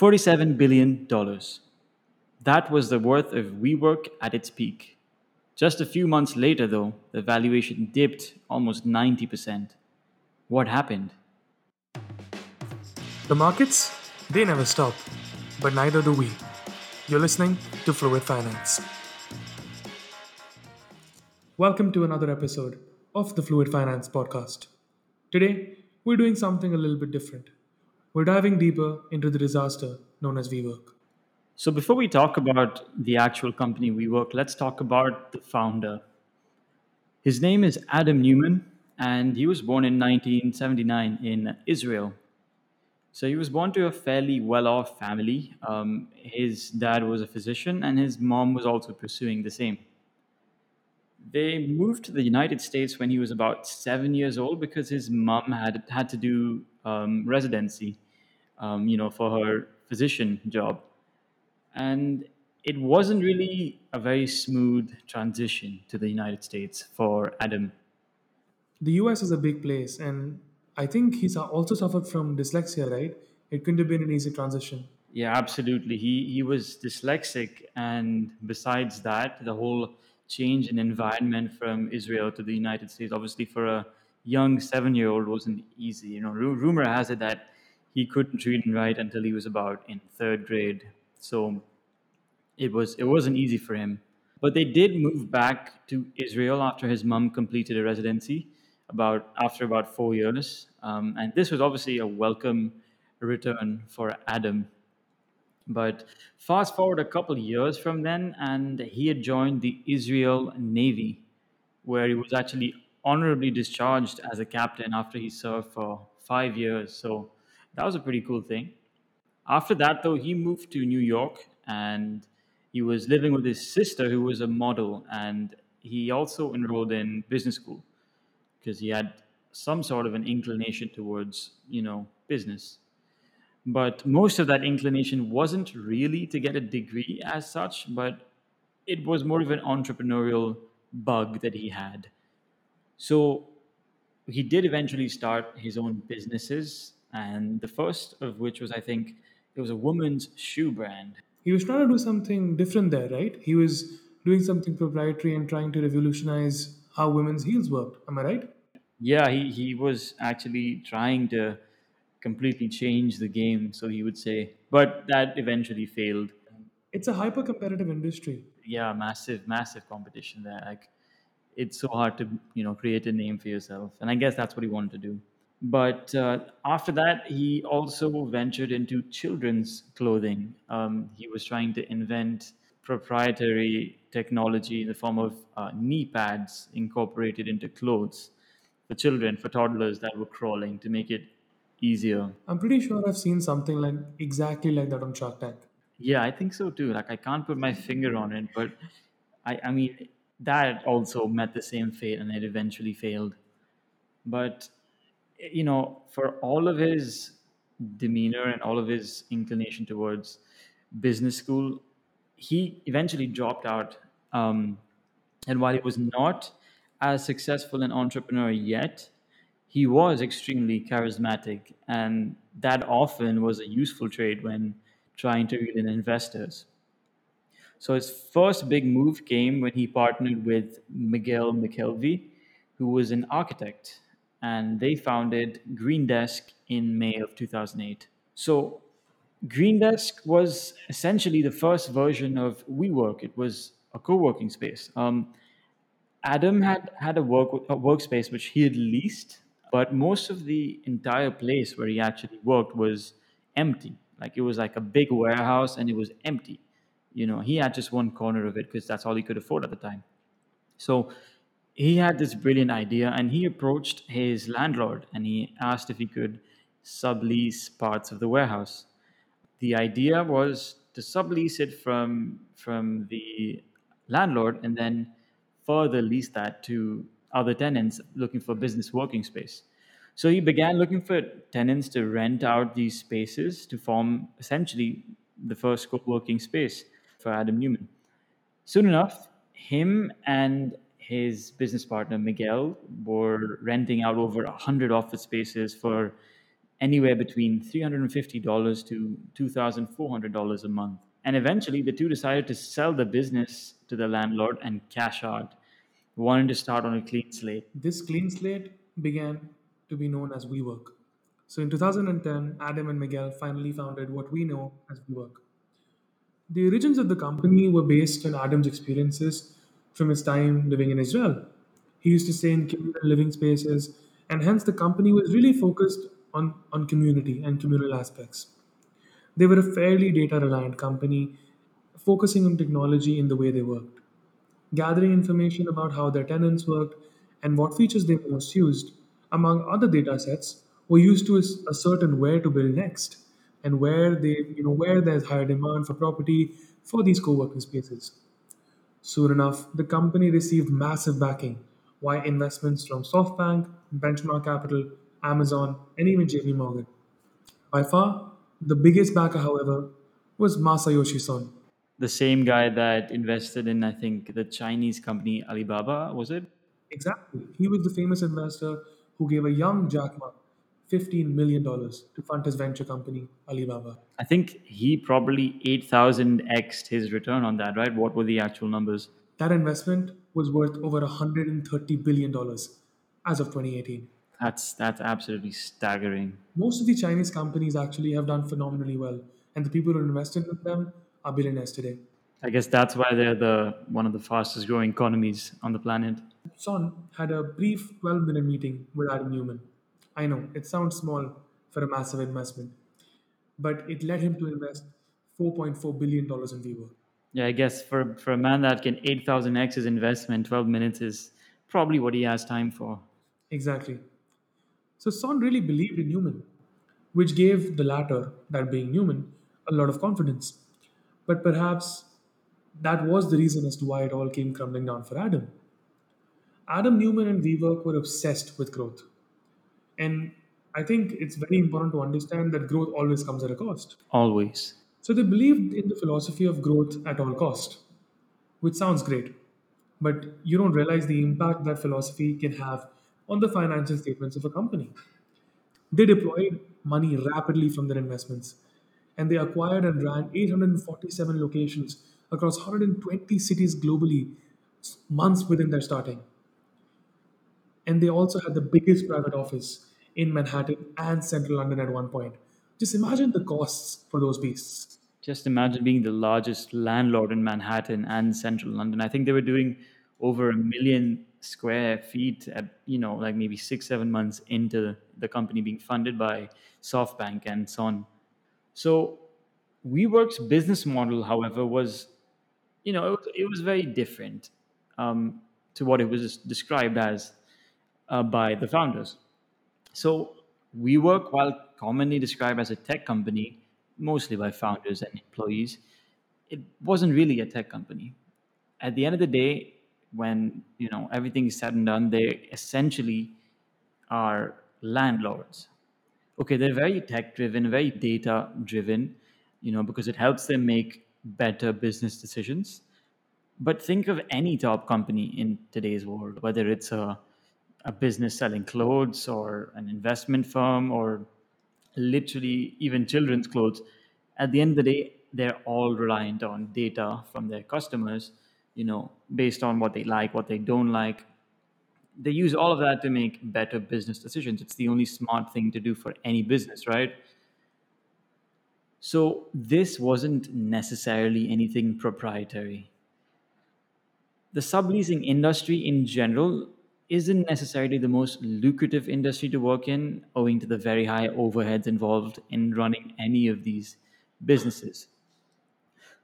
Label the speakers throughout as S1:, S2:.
S1: $47 billion. That was the worth of WeWork at its peak. Just a few months later, though, the valuation dipped almost 90%. What happened?
S2: The markets, they never stop, but neither do we. You're listening to Fluid Finance. Welcome to another episode of the Fluid Finance Podcast. Today, we're doing something a little bit different. We're diving deeper into the disaster known as WeWork.
S1: So, before we talk about the actual company WeWork, let's talk about the founder. His name is Adam Neumann, and he was born in 1979 in Israel. So, he was born to a fairly well off family. Um, his dad was a physician, and his mom was also pursuing the same. They moved to the United States when he was about seven years old because his mom had had to do um, residency, um, you know, for her physician job, and it wasn't really a very smooth transition to the United States for Adam.
S2: The US is a big place, and I think he's also suffered from dyslexia, right? It couldn't have been an easy transition.
S1: Yeah, absolutely. He he was dyslexic, and besides that, the whole change in environment from Israel to the United States, obviously for a young seven-year-old, wasn't easy. You know, ru- rumor has it that he couldn't read and write until he was about in third grade. So it was it wasn't easy for him. But they did move back to Israel after his mom completed a residency about after about four years, um, and this was obviously a welcome return for Adam. But fast forward a couple years from then, and he had joined the Israel Navy, where he was actually honorably discharged as a captain after he served for five years. So that was a pretty cool thing. After that, though, he moved to New York and he was living with his sister, who was a model, and he also enrolled in business school because he had some sort of an inclination towards, you know, business. But most of that inclination wasn't really to get a degree as such, but it was more of an entrepreneurial bug that he had. So he did eventually start his own businesses, and the first of which was, I think, it was a woman's shoe brand.
S2: He was trying to do something different there, right? He was doing something proprietary and trying to revolutionize how women's heels worked. Am I right?
S1: Yeah, he, he was actually trying to completely change the game, so he would say, but that eventually failed.
S2: It's a hyper competitive industry.
S1: Yeah, massive, massive competition there. Like, it's so hard to you know create a name for yourself, and I guess that's what he wanted to do. But uh, after that, he also ventured into children's clothing. Um, he was trying to invent proprietary technology in the form of uh, knee pads incorporated into clothes for children, for toddlers that were crawling to make it easier.
S2: I'm pretty sure I've seen something like exactly like that on Shark Tank.
S1: Yeah, I think so too. Like I can't put my finger on it, but I, I mean that also met the same fate and it eventually failed. But you know, for all of his demeanor and all of his inclination towards business school, he eventually dropped out. Um, and while he was not as successful an entrepreneur yet, he was extremely charismatic, and that often was a useful trait when trying to reel in investors. So his first big move came when he partnered with Miguel McKelvey, who was an architect, and they founded Green Desk in May of 2008. So Green Desk was essentially the first version of WeWork. It was a co-working space. Um, Adam had had a work a workspace which he had leased but most of the entire place where he actually worked was empty like it was like a big warehouse and it was empty you know he had just one corner of it because that's all he could afford at the time. So he had this brilliant idea and he approached his landlord and he asked if he could sublease parts of the warehouse. The idea was to sublease it from from the landlord and then further lease that to other tenants looking for business working space. So he began looking for tenants to rent out these spaces to form essentially the first co working space for Adam Neumann. Soon enough, him and his business partner Miguel were renting out over 100 office spaces for anywhere between $350 to $2,400 a month. And eventually, the two decided to sell the business to the landlord and cash out, wanting to start on a clean slate.
S2: This clean slate began to be known as WeWork. So in 2010, Adam and Miguel finally founded what we know as WeWork. The origins of the company were based on Adam's experiences from his time living in Israel. He used to stay in communal living spaces, and hence the company was really focused on, on community and communal aspects. They were a fairly data reliant company, focusing on technology in the way they worked. Gathering information about how their tenants worked and what features they most used, among other data sets, were used to as- ascertain where to build next and where they, you know, where there's higher demand for property for these co-working spaces. Soon enough, the company received massive backing via investments from SoftBank, Benchmark Capital, Amazon, and even JP Morgan. By far, the biggest backer, however, was Masayoshi Son.
S1: The same guy that invested in, I think, the Chinese company Alibaba, was it?
S2: Exactly. He was the famous investor who gave a young Jack Ma $15 million to fund his venture company, Alibaba.
S1: I think he probably 8,000x his return on that, right? What were the actual numbers?
S2: That investment was worth over $130 billion as of 2018.
S1: That's that's absolutely staggering.
S2: Most of the Chinese companies actually have done phenomenally well, and the people who invested in them are billionaires today.
S1: I guess that's why they're the one of the fastest growing economies on the planet.
S2: Son had a brief 12 minute meeting with Adam Newman. I know, it sounds small for a massive investment, but it led him to invest $4.4 billion in Vivo.
S1: Yeah, I guess for for a man that can 8,000x his investment, 12 minutes is probably what he has time for.
S2: Exactly. So Son really believed in Newman, which gave the latter, that being Newman, a lot of confidence. But perhaps that was the reason as to why it all came crumbling down for Adam. Adam Newman and WeWork were obsessed with growth. And I think it's very important to understand that growth always comes at a cost.
S1: Always.
S2: So they believed in the philosophy of growth at all cost, which sounds great, but you don't realize the impact that philosophy can have on the financial statements of a company. They deployed money rapidly from their investments, and they acquired and ran 847 locations across 120 cities globally months within their starting. And they also had the biggest private office in Manhattan and central London at one point. Just imagine the costs for those beasts.
S1: Just imagine being the largest landlord in Manhattan and central London. I think they were doing over a million square feet at, you know, like maybe six, seven months into the company being funded by SoftBank and so on. So WeWork's business model, however, was, you know, it was, it was very different um, to what it was described as uh, by the founders. So WeWork, while commonly described as a tech company, mostly by founders and employees, it wasn't really a tech company. At the end of the day, when you know everything is said and done, they essentially are landlords. Okay, they're very tech driven, very data driven, you know, because it helps them make better business decisions. But think of any top company in today's world, whether it's a, a business selling clothes or an investment firm or literally even children's clothes. At the end of the day, they're all reliant on data from their customers, you know, based on what they like, what they don't like. They use all of that to make better business decisions. It's the only smart thing to do for any business, right? So this wasn't necessarily anything proprietary. The subleasing industry in general isn't necessarily the most lucrative industry to work in, owing to the very high overheads involved in running any of these businesses.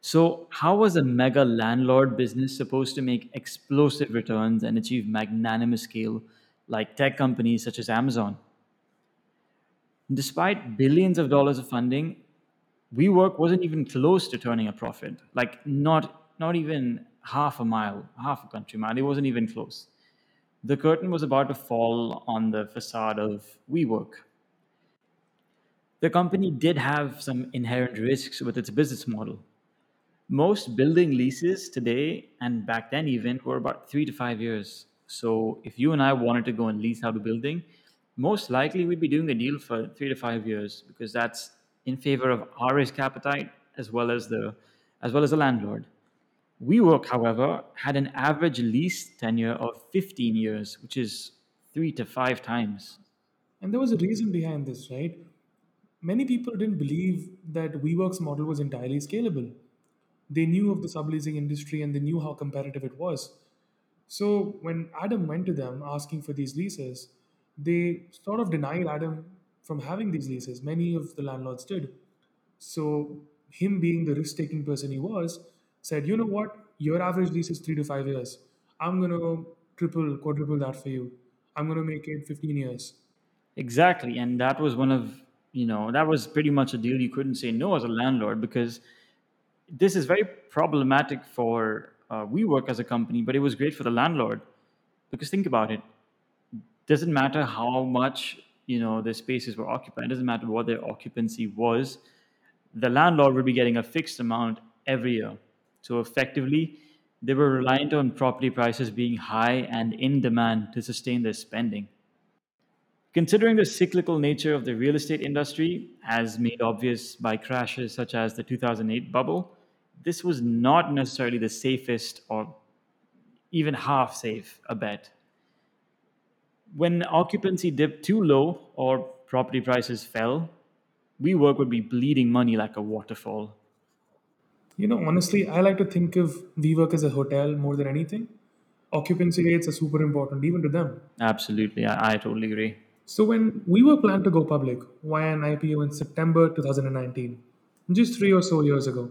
S1: So, how was a mega landlord business supposed to make explosive returns and achieve magnanimous scale like tech companies such as Amazon? Despite billions of dollars of funding, WeWork wasn't even close to turning a profit. Like not not even half a mile, half a country mile. It wasn't even close. The curtain was about to fall on the facade of WeWork. The company did have some inherent risks with its business model. Most building leases today and back then even were about three to five years. So if you and I wanted to go and lease out a building, most likely we'd be doing a deal for three to five years because that's in favor of our risk appetite as well as the as well as the landlord. WeWork, however, had an average lease tenure of 15 years, which is three to five times.
S2: And there was a reason behind this, right? Many people didn't believe that WeWork's model was entirely scalable. They knew of the subleasing industry and they knew how competitive it was. So when Adam went to them asking for these leases, they sort of denied Adam from having these leases. Many of the landlords did. So him being the risk-taking person he was, said, you know what, your average lease is three to five years. I'm gonna triple, quadruple that for you. I'm gonna make it 15 years.
S1: Exactly, and that was one of you know that was pretty much a deal you couldn't say no as a landlord because this is very problematic for uh, WeWork as a company, but it was great for the landlord because think about it. Doesn't matter how much you know the spaces were occupied. It doesn't matter what their occupancy was. The landlord would be getting a fixed amount every year. So effectively, they were reliant on property prices being high and in demand to sustain their spending. Considering the cyclical nature of the real estate industry, as made obvious by crashes such as the 2008 bubble, this was not necessarily the safest or even half safe a bet. When occupancy dipped too low or property prices fell, WeWork would be bleeding money like a waterfall.
S2: You know, honestly, I like to think of WeWork as a hotel more than anything. Occupancy rates are super important, even to them.
S1: Absolutely, I, I totally agree.
S2: So when we were planned to go public via an IPO in September 2019, just three or so years ago,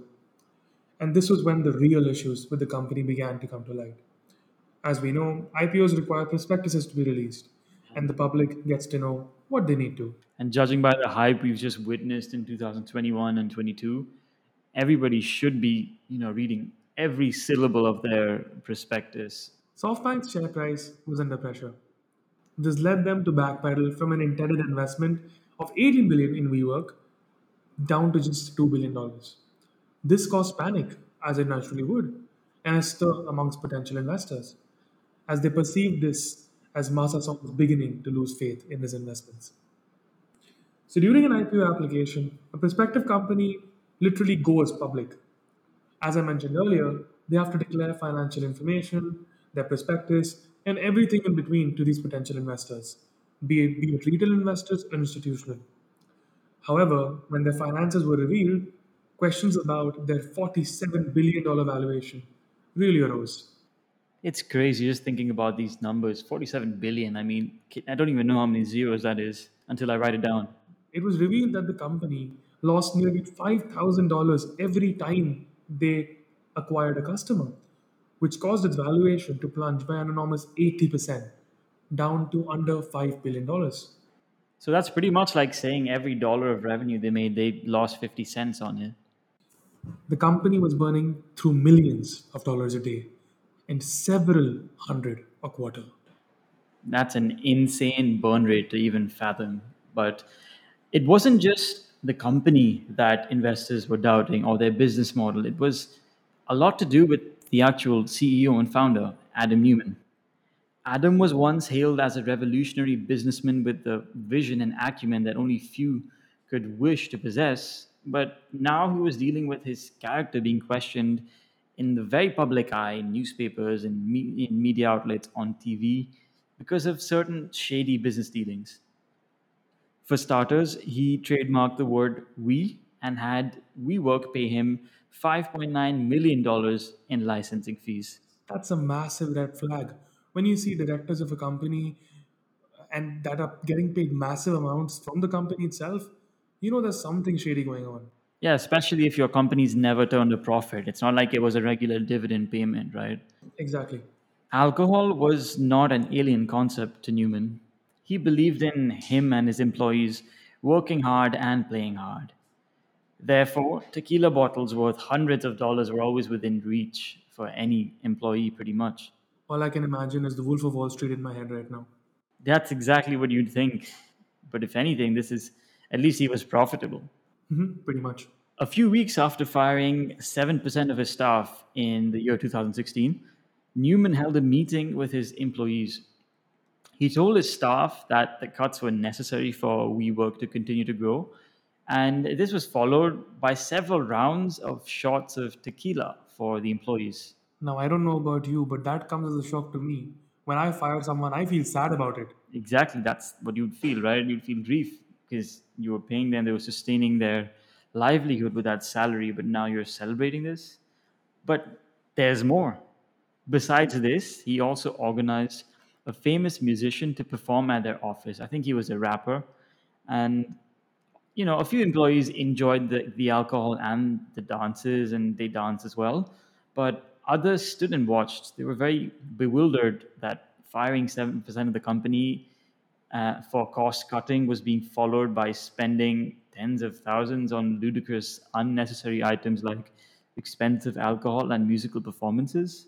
S2: and this was when the real issues with the company began to come to light. As we know, IPOs require prospectuses to be released, and the public gets to know what they need to.
S1: And judging by the hype we've just witnessed in 2021 and 22, everybody should be, you know, reading every syllable of their prospectus.
S2: SoftBank's share price was under pressure. This led them to backpedal from an intended investment of 18 billion in WeWork down to just 2 billion dollars. This caused panic, as it naturally would, and a stir amongst potential investors, as they perceived this as Masa Son was beginning to lose faith in his investments. So during an IPO application, a prospective company literally goes public. As I mentioned earlier, they have to declare financial information, their prospectus, and everything in between to these potential investors, be it, be it retail investors or institutional. However, when their finances were revealed, questions about their $47 billion valuation really arose.
S1: It's crazy just thinking about these numbers 47 billion. I mean, I don't even know how many zeros that is until I write it down.
S2: It was revealed that the company lost nearly $5,000 every time they acquired a customer, which caused its valuation to plunge by an enormous 80%, down to under $5 billion.
S1: So that's pretty much like saying every dollar of revenue they made, they lost 50 cents on it.
S2: The company was burning through millions of dollars a day and several hundred a quarter.
S1: That's an insane burn rate to even fathom. But it wasn't just the company that investors were doubting or their business model, it was a lot to do with the actual CEO and founder, Adam Neumann. Adam was once hailed as a revolutionary businessman with the vision and acumen that only few could wish to possess, but now he was dealing with his character being questioned in the very public eye, in newspapers, and me- in media outlets, on TV, because of certain shady business dealings. For starters, he trademarked the word we and had WeWork pay him $5.9 million in licensing fees.
S2: That's a massive red flag. When you see directors of a company uh, and that are getting paid massive amounts from the company itself, you know there's something shady going on.
S1: Yeah, especially if your company's never turned a profit. It's not like it was a regular dividend payment, right?
S2: Exactly.
S1: Alcohol was not an alien concept to Newman. He believed in him and his employees working hard and playing hard. Therefore, tequila bottles worth hundreds of dollars were always within reach for any employee, pretty much.
S2: All I can imagine is the Wolf of Wall Street in my head right now.
S1: That's exactly what you'd think. But if anything, this is at least he was profitable.
S2: hmm pretty much.
S1: A few weeks after firing 7% of his staff in the year 2016, Neumann held a meeting with his employees. He told his staff that the cuts were necessary for WeWork to continue to grow. And this was followed by several rounds of shots of tequila for the employees.
S2: Now, I don't know about you, but that comes as a shock to me. When I fire someone, I feel sad about it.
S1: Exactly, that's what you'd feel, right? You'd feel grief because you were paying them, they were sustaining their livelihood with that salary, but now you're celebrating this. But there's more. Besides this, he also organized a famous musician to perform at their office. I think he was a rapper. And, you know, a few employees enjoyed the, the alcohol and the dances, and they danced as well. But others stood and watched. They were very bewildered that firing 7% of the company uh, for cost cutting was being followed by spending tens of thousands on ludicrous, unnecessary items like expensive alcohol and musical performances.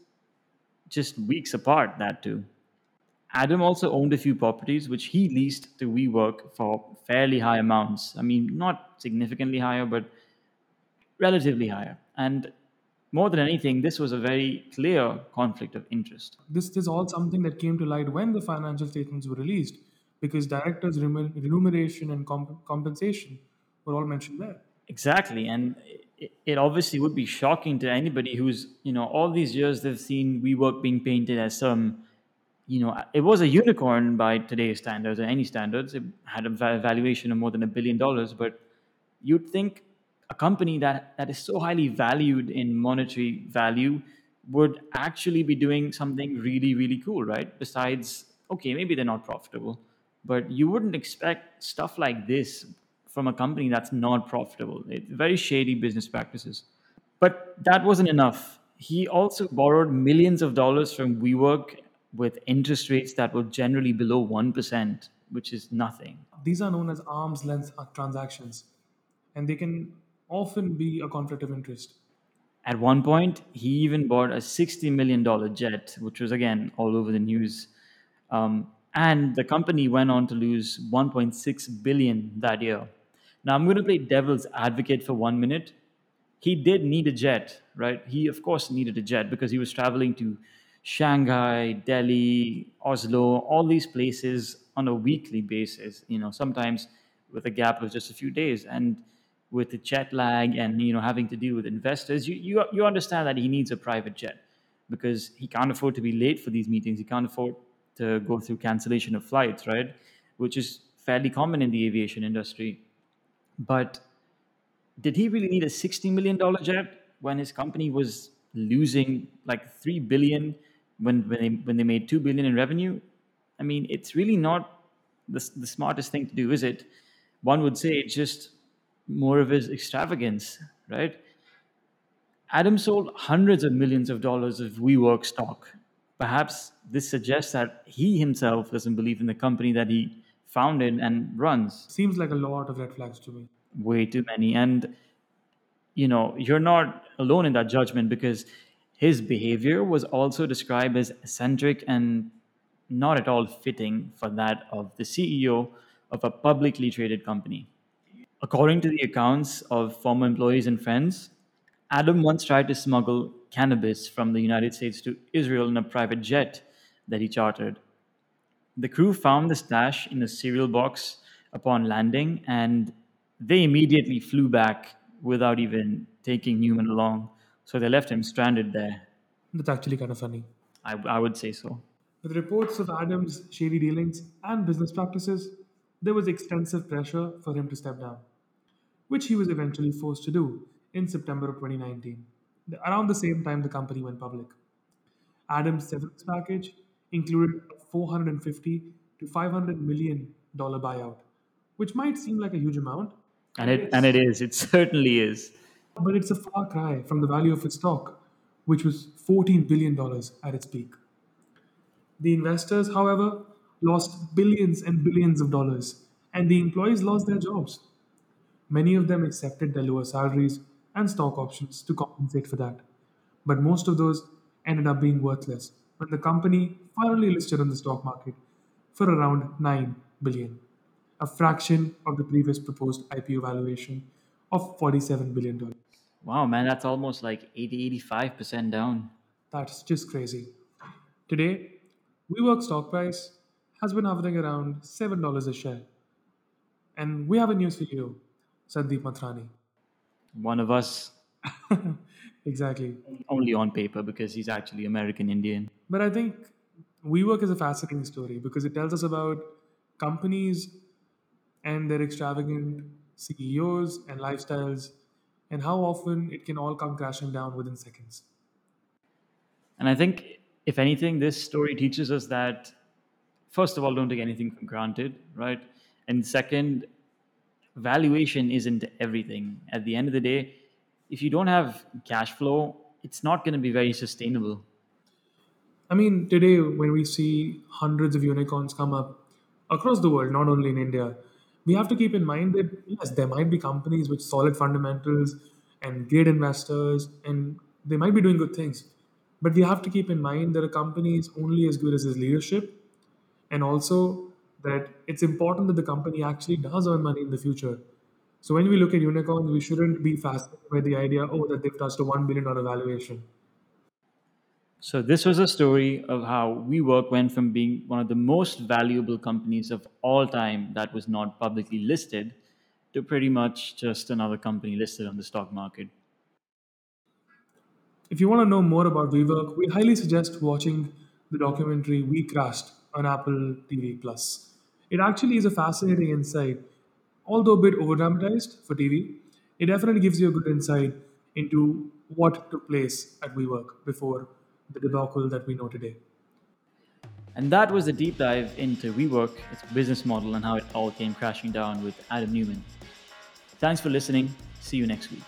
S1: Just weeks apart, that too. Adam also owned a few properties which he leased to WeWork for fairly high amounts. I mean, not significantly higher, but relatively higher. And more than anything, this was a very clear conflict of interest.
S2: This is all something that came to light when the financial statements were released, because directors' remun- remuneration and comp- compensation were all mentioned there.
S1: Exactly, and it, it obviously would be shocking to anybody who's you know all these years they've seen WeWork being painted as some you know it was a unicorn by today's standards or any standards. It had a valuation of more than a billion dollars, but you'd think a company that that is so highly valued in monetary value would actually be doing something really really cool, right? Besides, okay, maybe they're not profitable, but you wouldn't expect stuff like this from a company that's not profitable. It's very shady business practices. But that wasn't enough. He also borrowed millions of dollars from WeWork with interest rates that were generally below 1%, which is nothing.
S2: These are known as arm's length transactions, and they can often be a conflict of interest.
S1: At one point, he even bought a $60 million jet, which was again all over the news. Um, and the company went on to lose 1.6 billion that year. Now, I'm going to play devil's advocate for one minute. He did need a jet, right? He, of course, needed a jet because he was traveling to Shanghai, Delhi, Oslo, all these places on a weekly basis, you know, sometimes with a gap of just a few days. And with the jet lag and you know having to deal with investors, you you, you understand that he needs a private jet because he can't afford to be late for these meetings. He can't afford to go through cancellation of flights, right? Which is fairly common in the aviation industry. But did he really need a $60 million jet when his company was losing like 3 billion when, when, they, when they made 2 billion in revenue? I mean, it's really not the, the smartest thing to do, is it? One would say it's just more of his extravagance, right? Adam sold hundreds of millions of dollars of WeWork stock. Perhaps this suggests that he himself doesn't believe in the company that he founded and runs.
S2: Seems like a lot of red flags to me.
S1: Way too many. And, you know, you're not alone in that judgment because his behavior was also described as eccentric and not at all fitting for that of the CEO of a publicly traded company. According to the accounts of former employees and friends, Adam once tried to smuggle cannabis from the United States to Israel in a private jet that he chartered. The crew found the stash in a cereal box upon landing, and they immediately flew back without even taking Neumann along. So they left him stranded there.
S2: That's actually kind of funny.
S1: I, I would say so.
S2: With reports of Adams' shady dealings and business practices, there was extensive pressure for him to step down, which he was eventually forced to do in September of 2019, around the same time the company went public. Adams' severance package included a 450 to 500 million dollar buyout, which might seem like a huge amount,
S1: And it and it is. It certainly is.
S2: But it's a far cry from the value of its stock, which was 14 billion dollars at its peak. The investors, however, lost billions and billions of dollars, and the employees lost their jobs. Many of them accepted their lower salaries and stock options to compensate for that, but most of those ended up being worthless when the company finally listed on the stock market for around 9 billion, a fraction of the previous proposed IPO valuation of 47 billion dollars.
S1: Wow, man, that's almost like 80, 85% down.
S2: That's just crazy. Today, WeWork stock price has been hovering around $7 a share. And we have a new CEO, Sandeep Mathrani.
S1: One of us
S2: exactly.
S1: only on paper because he's actually American Indian.
S2: But I think WeWork is a fascinating story because it tells us about companies and their extravagant CEOs and lifestyles and how often it can all come crashing down within seconds.
S1: And I think, if anything, this story teaches us that, first of all, don't take anything for granted, right? And second, valuation isn't everything. At the end of the day, if you don't have cash flow, it's not going to be very sustainable.
S2: I mean, today when we see hundreds of unicorns come up across the world, not only in India, we have to keep in mind that yes, there might be companies with solid fundamentals and great investors, and they might be doing good things. But we have to keep in mind that a company is only as good as its leadership, and also that it's important that the company actually does earn money in the future. So when we look at unicorns, we shouldn't be fascinated by the idea, oh, that they've touched a $1 billion valuation.
S1: So, this was a story of how WeWork went from being one of the most valuable companies of all time that was not publicly listed to pretty much just another company listed on the stock market.
S2: If you want to know more about WeWork, we highly suggest watching the documentary We Crashed on Apple TV Plus. It actually is a fascinating insight, although a bit over dramatized for TV. It definitely gives you a good insight into what took place at WeWork before the debacle that we know today.
S1: And that was a deep dive into WeWork, its business model, and how it all came crashing down with Adam Neumann. Thanks for listening. See you next week.